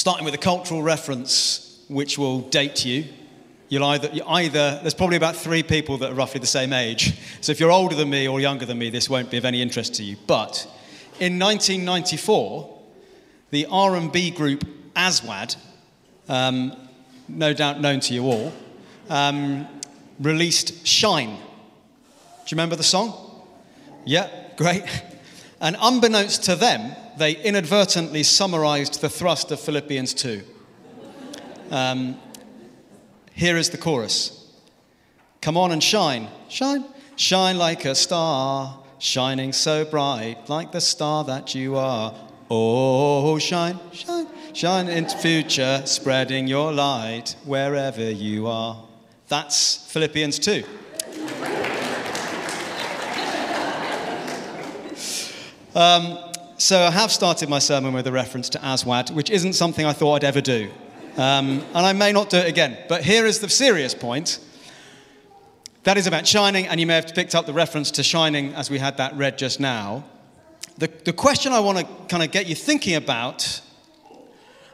starting with a cultural reference which will date you. You'll either, you either, there's probably about three people that are roughly the same age. So if you're older than me or younger than me, this won't be of any interest to you. But in 1994, the R&B group Aswad, um, no doubt known to you all, um, released Shine. Do you remember the song? Yeah, great. And unbeknownst to them, they inadvertently summarized the thrust of Philippians 2. Um, here is the chorus Come on and shine, shine, shine like a star, shining so bright, like the star that you are. Oh, shine, shine, shine into future, spreading your light wherever you are. That's Philippians 2. Um, so I have started my sermon with a reference to Aswad, which isn't something I thought I'd ever do. Um, and I may not do it again. But here is the serious point. That is about shining, and you may have picked up the reference to shining as we had that read just now. The, the question I want to kind of get you thinking about,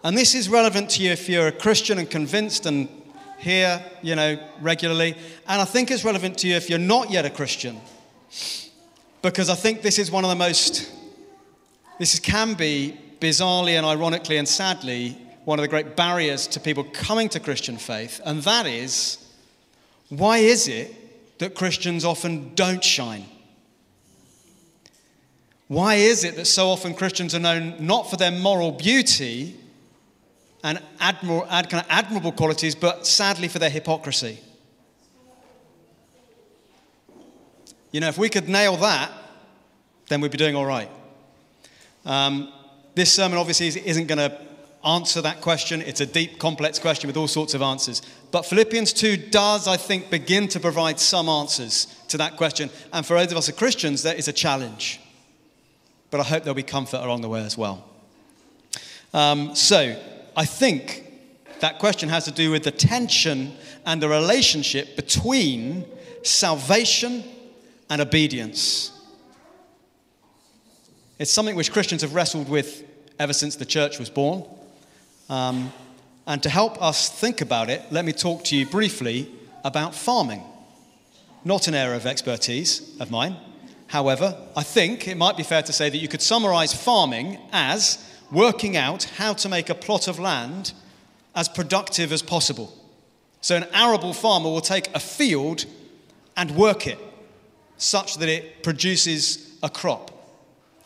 and this is relevant to you if you're a Christian and convinced and here, you know, regularly, and I think it's relevant to you if you're not yet a Christian because I think this is one of the most, this can be bizarrely and ironically and sadly one of the great barriers to people coming to Christian faith, and that is why is it that Christians often don't shine? Why is it that so often Christians are known not for their moral beauty and admir- ad- kind of admirable qualities, but sadly for their hypocrisy? You know, if we could nail that, then we'd be doing all right. Um, this sermon obviously isn't going to answer that question. It's a deep, complex question with all sorts of answers. But Philippians 2 does, I think, begin to provide some answers to that question. And for those of us as Christians, that is a challenge. But I hope there'll be comfort along the way as well. Um, so, I think that question has to do with the tension and the relationship between salvation and obedience. It's something which Christians have wrestled with ever since the church was born. Um, and to help us think about it, let me talk to you briefly about farming. Not an area of expertise of mine. However, I think it might be fair to say that you could summarize farming as working out how to make a plot of land as productive as possible. So, an arable farmer will take a field and work it such that it produces a crop,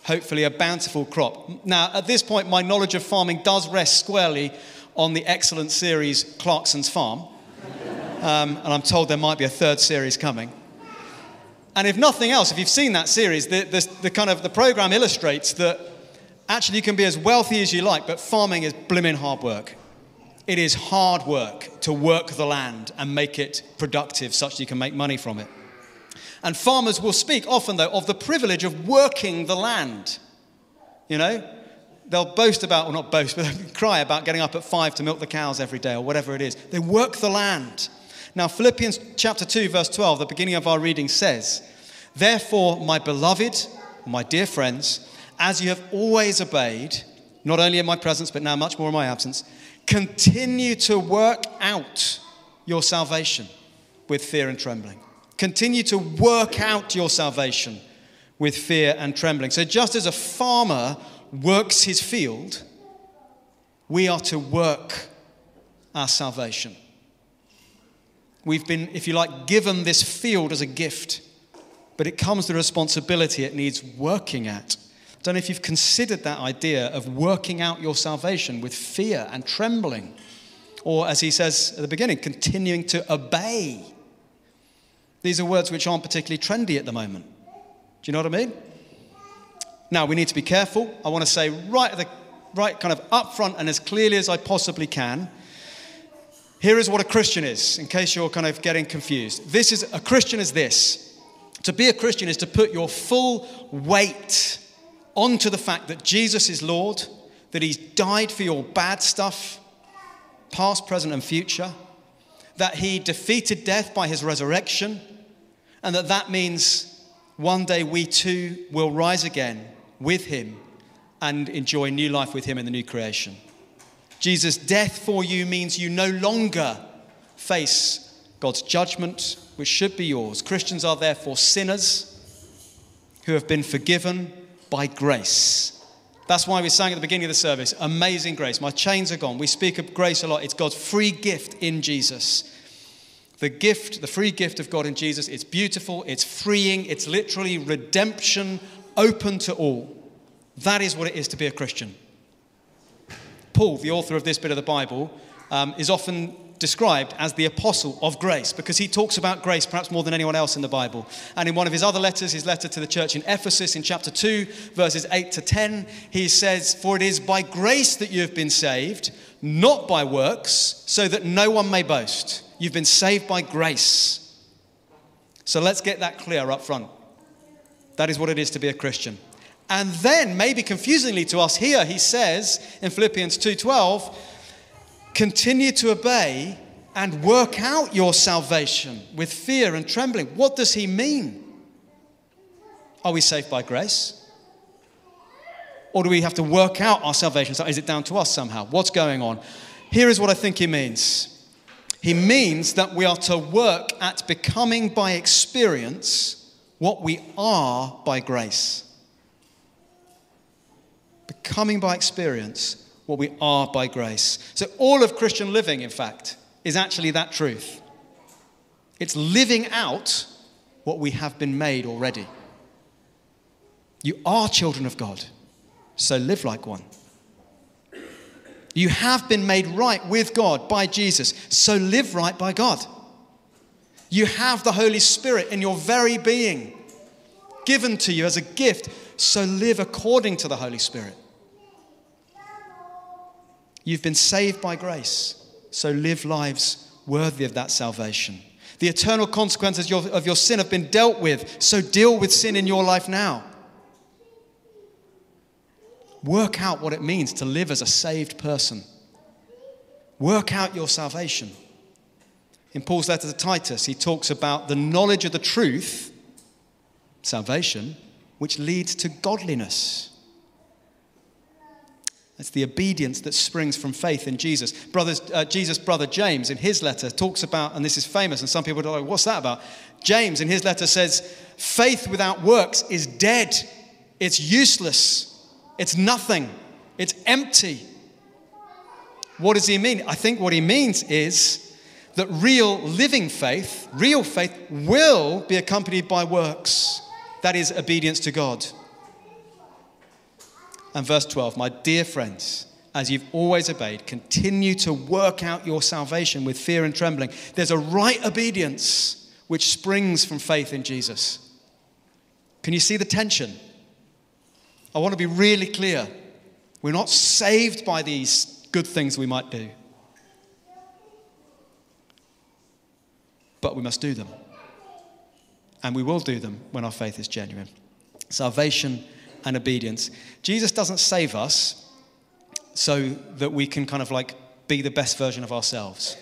hopefully a bountiful crop. Now, at this point, my knowledge of farming does rest squarely on the excellent series Clarkson's Farm. Um, and I'm told there might be a third series coming. And if nothing else, if you've seen that series, the, the, the, kind of the program illustrates that actually you can be as wealthy as you like, but farming is blimmin' hard work. It is hard work to work the land and make it productive such that you can make money from it. And farmers will speak often, though, of the privilege of working the land. You know, they'll boast about, or not boast, but they'll cry about getting up at five to milk the cows every day or whatever it is. They work the land. Now, Philippians chapter 2, verse 12, the beginning of our reading says, Therefore, my beloved, my dear friends, as you have always obeyed, not only in my presence, but now much more in my absence, continue to work out your salvation with fear and trembling. Continue to work out your salvation with fear and trembling. So, just as a farmer works his field, we are to work our salvation. We've been, if you like, given this field as a gift, but it comes with responsibility it needs working at. I don't know if you've considered that idea of working out your salvation with fear and trembling, or as he says at the beginning, continuing to obey. These are words which aren't particularly trendy at the moment. Do you know what I mean? Now, we need to be careful. I want to say right the right kind of up front and as clearly as I possibly can. Here is what a Christian is, in case you're kind of getting confused. This is a Christian is this. To be a Christian is to put your full weight onto the fact that Jesus is Lord, that He's died for your bad stuff, past, present, and future, that He defeated death by His resurrection, and that that means one day we too will rise again with Him and enjoy new life with Him in the new creation. Jesus' death for you means you no longer face God's judgment, which should be yours. Christians are therefore sinners who have been forgiven by grace. That's why we sang at the beginning of the service, Amazing Grace. My chains are gone. We speak of grace a lot. It's God's free gift in Jesus. The gift, the free gift of God in Jesus, it's beautiful, it's freeing, it's literally redemption open to all. That is what it is to be a Christian. Paul, the author of this bit of the Bible, um, is often described as the apostle of grace because he talks about grace perhaps more than anyone else in the Bible. And in one of his other letters, his letter to the church in Ephesus, in chapter 2, verses 8 to 10, he says, For it is by grace that you have been saved, not by works, so that no one may boast. You've been saved by grace. So let's get that clear up front. That is what it is to be a Christian. And then, maybe confusingly to us here, he says in Philippians 2:12, continue to obey and work out your salvation with fear and trembling. What does he mean? Are we saved by grace? Or do we have to work out our salvation? So is it down to us somehow? What's going on? Here is what I think he means. He means that we are to work at becoming by experience what we are by grace. Becoming by experience what we are by grace. So, all of Christian living, in fact, is actually that truth. It's living out what we have been made already. You are children of God, so live like one. You have been made right with God by Jesus, so live right by God. You have the Holy Spirit in your very being, given to you as a gift, so live according to the Holy Spirit. You've been saved by grace, so live lives worthy of that salvation. The eternal consequences of your sin have been dealt with, so deal with sin in your life now. Work out what it means to live as a saved person. Work out your salvation. In Paul's letter to Titus, he talks about the knowledge of the truth, salvation, which leads to godliness. It's the obedience that springs from faith in Jesus. Brothers, uh, Jesus' brother James, in his letter, talks about, and this is famous, and some people are like, what's that about? James, in his letter, says, faith without works is dead, it's useless, it's nothing, it's empty. What does he mean? I think what he means is that real living faith, real faith, will be accompanied by works. That is obedience to God. And verse 12, my dear friends, as you've always obeyed, continue to work out your salvation with fear and trembling. There's a right obedience which springs from faith in Jesus. Can you see the tension? I want to be really clear. We're not saved by these good things we might do, but we must do them. And we will do them when our faith is genuine. Salvation and obedience. Jesus doesn't save us so that we can kind of like be the best version of ourselves.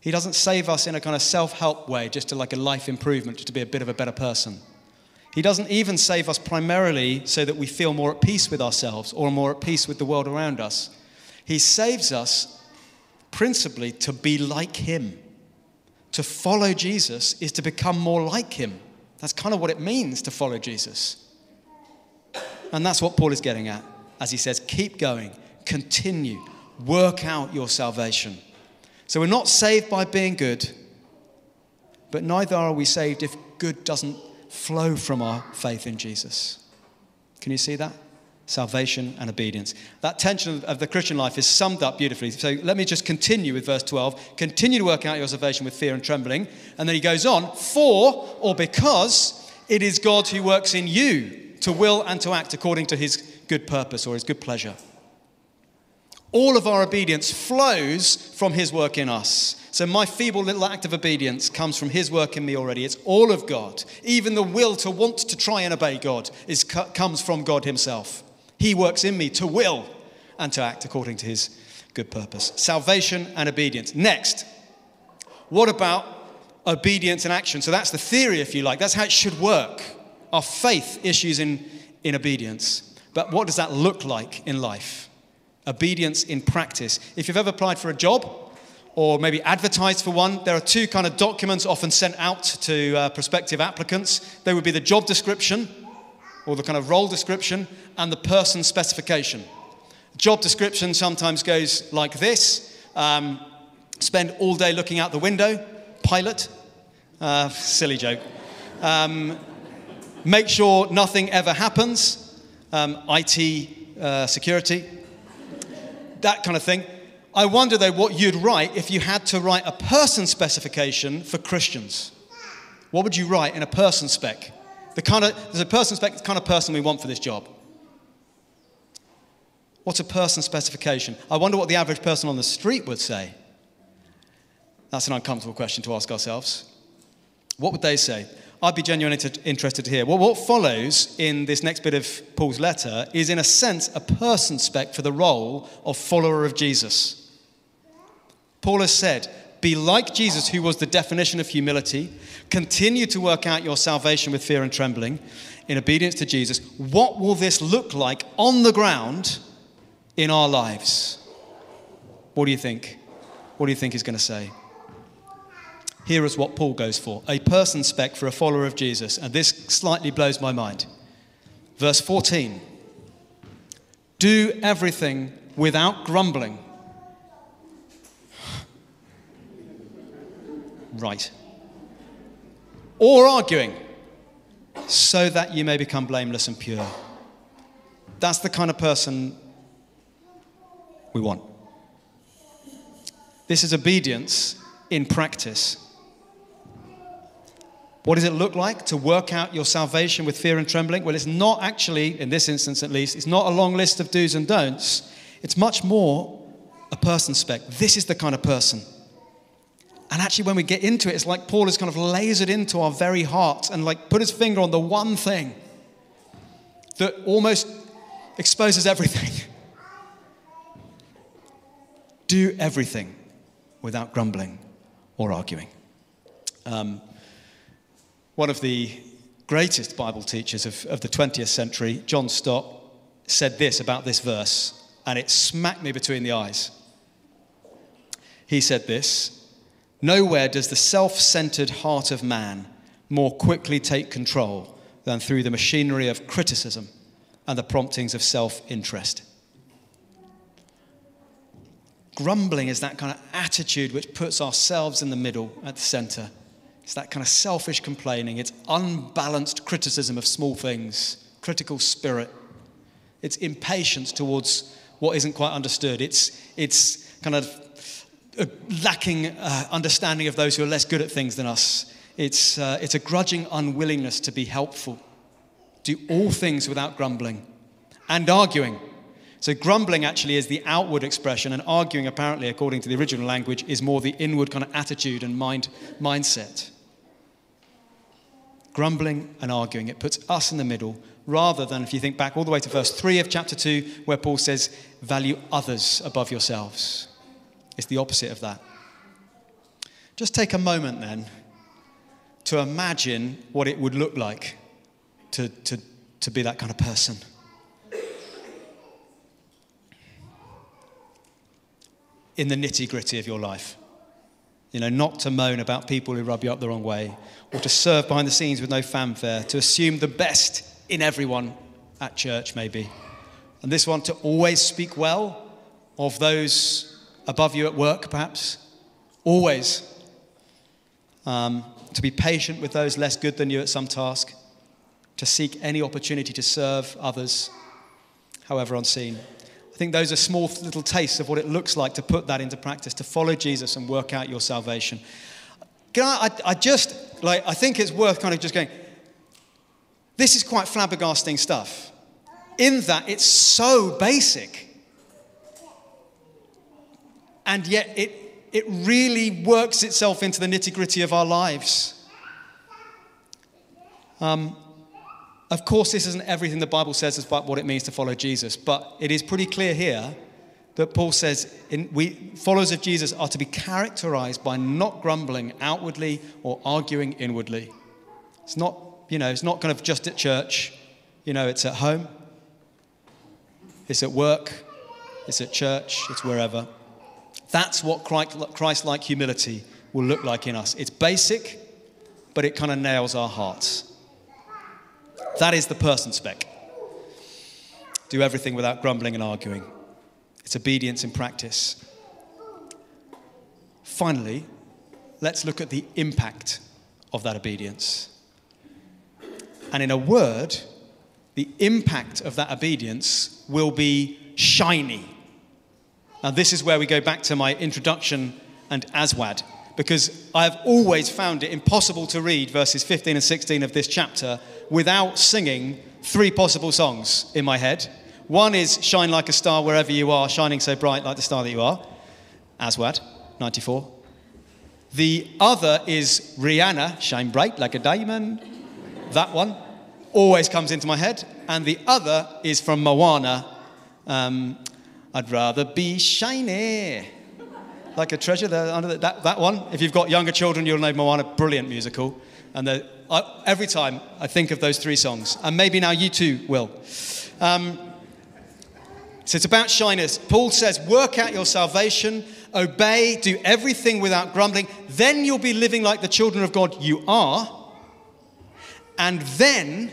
He doesn't save us in a kind of self help way, just to like a life improvement, just to be a bit of a better person. He doesn't even save us primarily so that we feel more at peace with ourselves or more at peace with the world around us. He saves us principally to be like Him. To follow Jesus is to become more like Him. That's kind of what it means to follow Jesus. And that's what Paul is getting at as he says, keep going, continue, work out your salvation. So we're not saved by being good, but neither are we saved if good doesn't flow from our faith in Jesus. Can you see that? Salvation and obedience. That tension of the Christian life is summed up beautifully. So let me just continue with verse 12. Continue to work out your salvation with fear and trembling. And then he goes on, for or because it is God who works in you to will and to act according to his good purpose or his good pleasure. All of our obedience flows from his work in us. So, my feeble little act of obedience comes from his work in me already. It's all of God. Even the will to want to try and obey God is, comes from God himself. He works in me to will and to act according to his good purpose. Salvation and obedience. Next, what about obedience and action? So, that's the theory, if you like. That's how it should work. Our faith issues in, in obedience. But what does that look like in life? Obedience in practice. If you've ever applied for a job or maybe advertised for one, there are two kind of documents often sent out to uh, prospective applicants. They would be the job description or the kind of role description and the person specification. Job description sometimes goes like this um, spend all day looking out the window, pilot. Uh, silly joke. Um, make sure nothing ever happens, um, IT uh, security, that kind of thing. I wonder though what you'd write if you had to write a person specification for Christians. What would you write in a person spec? The kind of, there's a person spec, the kind of person we want for this job. What's a person specification? I wonder what the average person on the street would say. That's an uncomfortable question to ask ourselves. What would they say? I'd be genuinely interested to hear. Well, what follows in this next bit of Paul's letter is, in a sense, a person spec for the role of follower of Jesus. Paul has said, Be like Jesus, who was the definition of humility. Continue to work out your salvation with fear and trembling in obedience to Jesus. What will this look like on the ground in our lives? What do you think? What do you think he's going to say? Here is what Paul goes for a person spec for a follower of Jesus. And this slightly blows my mind. Verse 14 Do everything without grumbling. right. Or arguing, so that you may become blameless and pure. That's the kind of person we want. This is obedience in practice. What does it look like to work out your salvation with fear and trembling? Well, it's not actually, in this instance at least, it's not a long list of do's and don'ts. It's much more a person spec. This is the kind of person. And actually, when we get into it, it's like Paul has kind of lasered into our very heart and like put his finger on the one thing that almost exposes everything. Do everything without grumbling or arguing. Um, one of the greatest Bible teachers of, of the 20th century, John Stott, said this about this verse, and it smacked me between the eyes. He said this Nowhere does the self centered heart of man more quickly take control than through the machinery of criticism and the promptings of self interest. Grumbling is that kind of attitude which puts ourselves in the middle, at the center it's that kind of selfish complaining. It's unbalanced criticism of small things, critical spirit. It's impatience towards what isn't quite understood. It's, it's kind of a lacking uh, understanding of those who are less good at things than us. It's, uh, it's a grudging unwillingness to be helpful. Do all things without grumbling and arguing. So, grumbling actually is the outward expression, and arguing, apparently, according to the original language, is more the inward kind of attitude and mind, mindset grumbling and arguing. It puts us in the middle rather than, if you think back all the way to verse 3 of chapter 2, where Paul says, value others above yourselves. It's the opposite of that. Just take a moment then to imagine what it would look like to, to, to be that kind of person. In the nitty gritty of your life. You know, not to moan about people who rub you up the wrong way, or to serve behind the scenes with no fanfare, to assume the best in everyone at church, maybe. And this one, to always speak well of those above you at work, perhaps. Always. Um, to be patient with those less good than you at some task. To seek any opportunity to serve others, however unseen think those are small little tastes of what it looks like to put that into practice, to follow Jesus and work out your salvation. Can I, I, I just, like, I think it's worth kind of just going, this is quite flabbergasting stuff. In that it's so basic. And yet it, it really works itself into the nitty gritty of our lives. Um, of course, this isn't everything the Bible says about what it means to follow Jesus, but it is pretty clear here that Paul says in, we, followers of Jesus are to be characterized by not grumbling outwardly or arguing inwardly. It's not, you know, it's not kind of just at church, you know, it's at home, it's at work, it's at church, it's wherever. That's what Christ like humility will look like in us. It's basic, but it kind of nails our hearts. That is the person spec. Do everything without grumbling and arguing. It's obedience in practice. Finally, let's look at the impact of that obedience. And in a word, the impact of that obedience will be shiny. Now, this is where we go back to my introduction and Aswad, because I've always found it impossible to read verses 15 and 16 of this chapter without singing three possible songs in my head. One is Shine Like a Star Wherever You Are, shining so bright like the star that you are, Aswad, 94. The other is Rihanna, Shine Bright Like a Diamond, that one always comes into my head. And the other is from Moana, um, I'd rather be shiny. Like a treasure, that, that, that one. If you've got younger children, you'll know Moana, brilliant musical. And the, I, every time I think of those three songs, and maybe now you too will. Um, so it's about shyness. Paul says, Work out your salvation, obey, do everything without grumbling. Then you'll be living like the children of God you are. And then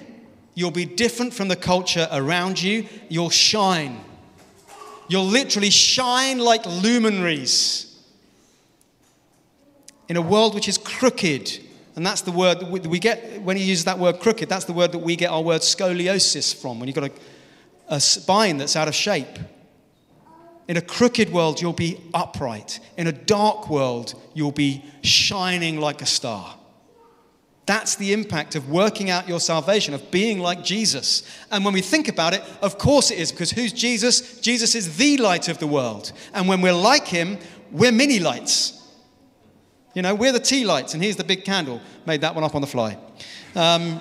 you'll be different from the culture around you. You'll shine. You'll literally shine like luminaries in a world which is crooked. And that's the word that we get, when he uses that word crooked, that's the word that we get our word scoliosis from, when you've got a, a spine that's out of shape. In a crooked world, you'll be upright. In a dark world, you'll be shining like a star. That's the impact of working out your salvation, of being like Jesus. And when we think about it, of course it is, because who's Jesus? Jesus is the light of the world. And when we're like him, we're mini lights. You know, we're the tea lights, and here's the big candle. Made that one up on the fly. Um,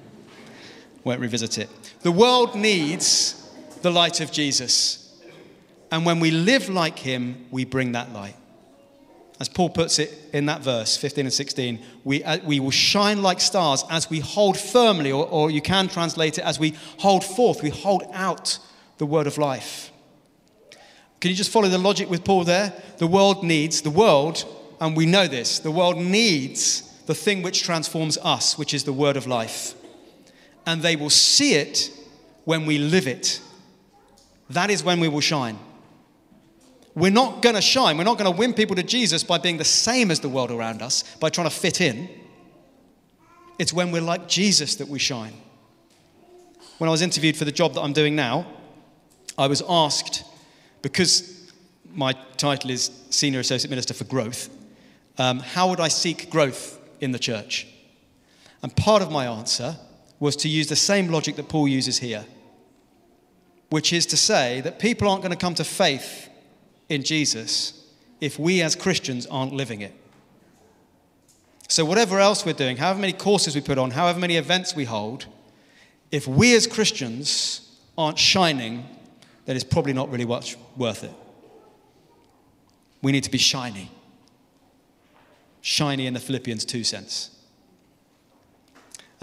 won't revisit it. The world needs the light of Jesus. And when we live like him, we bring that light. As Paul puts it in that verse, 15 and 16, we, uh, we will shine like stars as we hold firmly, or, or you can translate it as we hold forth, we hold out the word of life. Can you just follow the logic with Paul there? The world needs, the world, and we know this, the world needs the thing which transforms us, which is the word of life. And they will see it when we live it. That is when we will shine. We're not going to shine. We're not going to win people to Jesus by being the same as the world around us, by trying to fit in. It's when we're like Jesus that we shine. When I was interviewed for the job that I'm doing now, I was asked, because my title is Senior Associate Minister for Growth, um, how would I seek growth in the church? And part of my answer was to use the same logic that Paul uses here, which is to say that people aren't going to come to faith in Jesus if we as Christians aren't living it. So, whatever else we're doing, however many courses we put on, however many events we hold, if we as Christians aren't shining, then it's probably not really worth it. We need to be shiny. Shiny in the Philippians 2 sense.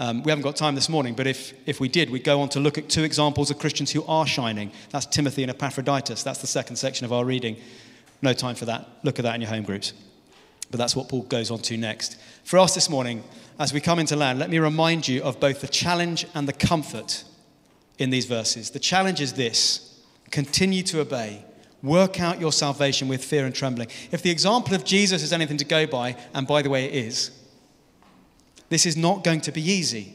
Um, we haven't got time this morning, but if, if we did, we'd go on to look at two examples of Christians who are shining. That's Timothy and Epaphroditus. That's the second section of our reading. No time for that. Look at that in your home groups. But that's what Paul goes on to next. For us this morning, as we come into land, let me remind you of both the challenge and the comfort in these verses. The challenge is this continue to obey, work out your salvation with fear and trembling. If the example of Jesus is anything to go by, and by the way, it is, this is not going to be easy.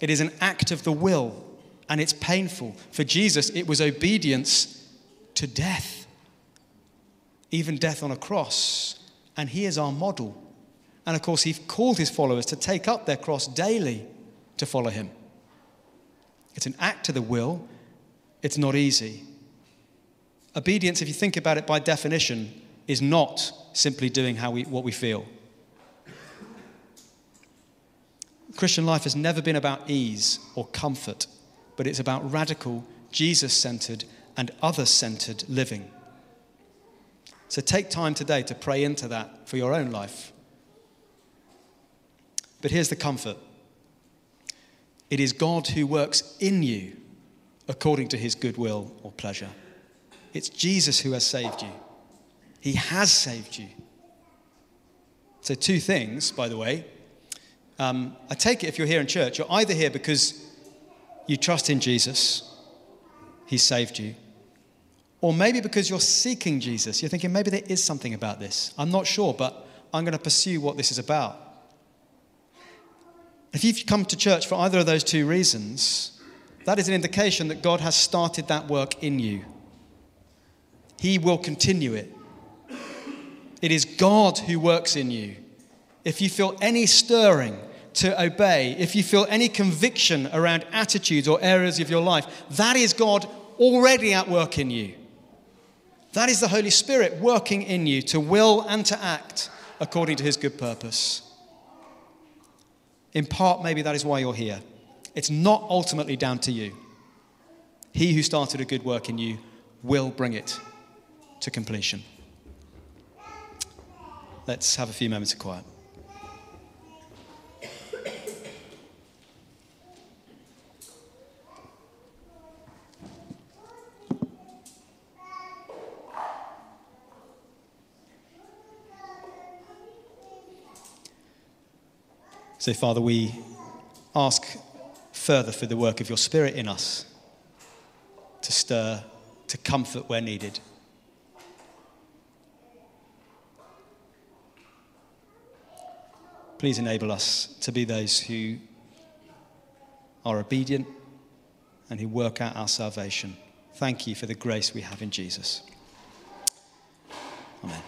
It is an act of the will, and it's painful. For Jesus, it was obedience to death, even death on a cross. And he is our model. And of course, he called his followers to take up their cross daily to follow him. It's an act of the will, it's not easy. Obedience, if you think about it by definition, is not simply doing how we, what we feel. Christian life has never been about ease or comfort, but it's about radical, Jesus centered, and other centered living. So take time today to pray into that for your own life. But here's the comfort it is God who works in you according to his good will or pleasure. It's Jesus who has saved you. He has saved you. So, two things, by the way. Um, I take it if you're here in church, you're either here because you trust in Jesus, He saved you, or maybe because you're seeking Jesus. You're thinking, maybe there is something about this. I'm not sure, but I'm going to pursue what this is about. If you've come to church for either of those two reasons, that is an indication that God has started that work in you. He will continue it. It is God who works in you. If you feel any stirring to obey, if you feel any conviction around attitudes or areas of your life, that is God already at work in you. That is the Holy Spirit working in you to will and to act according to his good purpose. In part, maybe that is why you're here. It's not ultimately down to you. He who started a good work in you will bring it to completion. Let's have a few moments of quiet. So, Father, we ask further for the work of your Spirit in us to stir, to comfort where needed. Please enable us to be those who are obedient and who work out our salvation. Thank you for the grace we have in Jesus. Amen.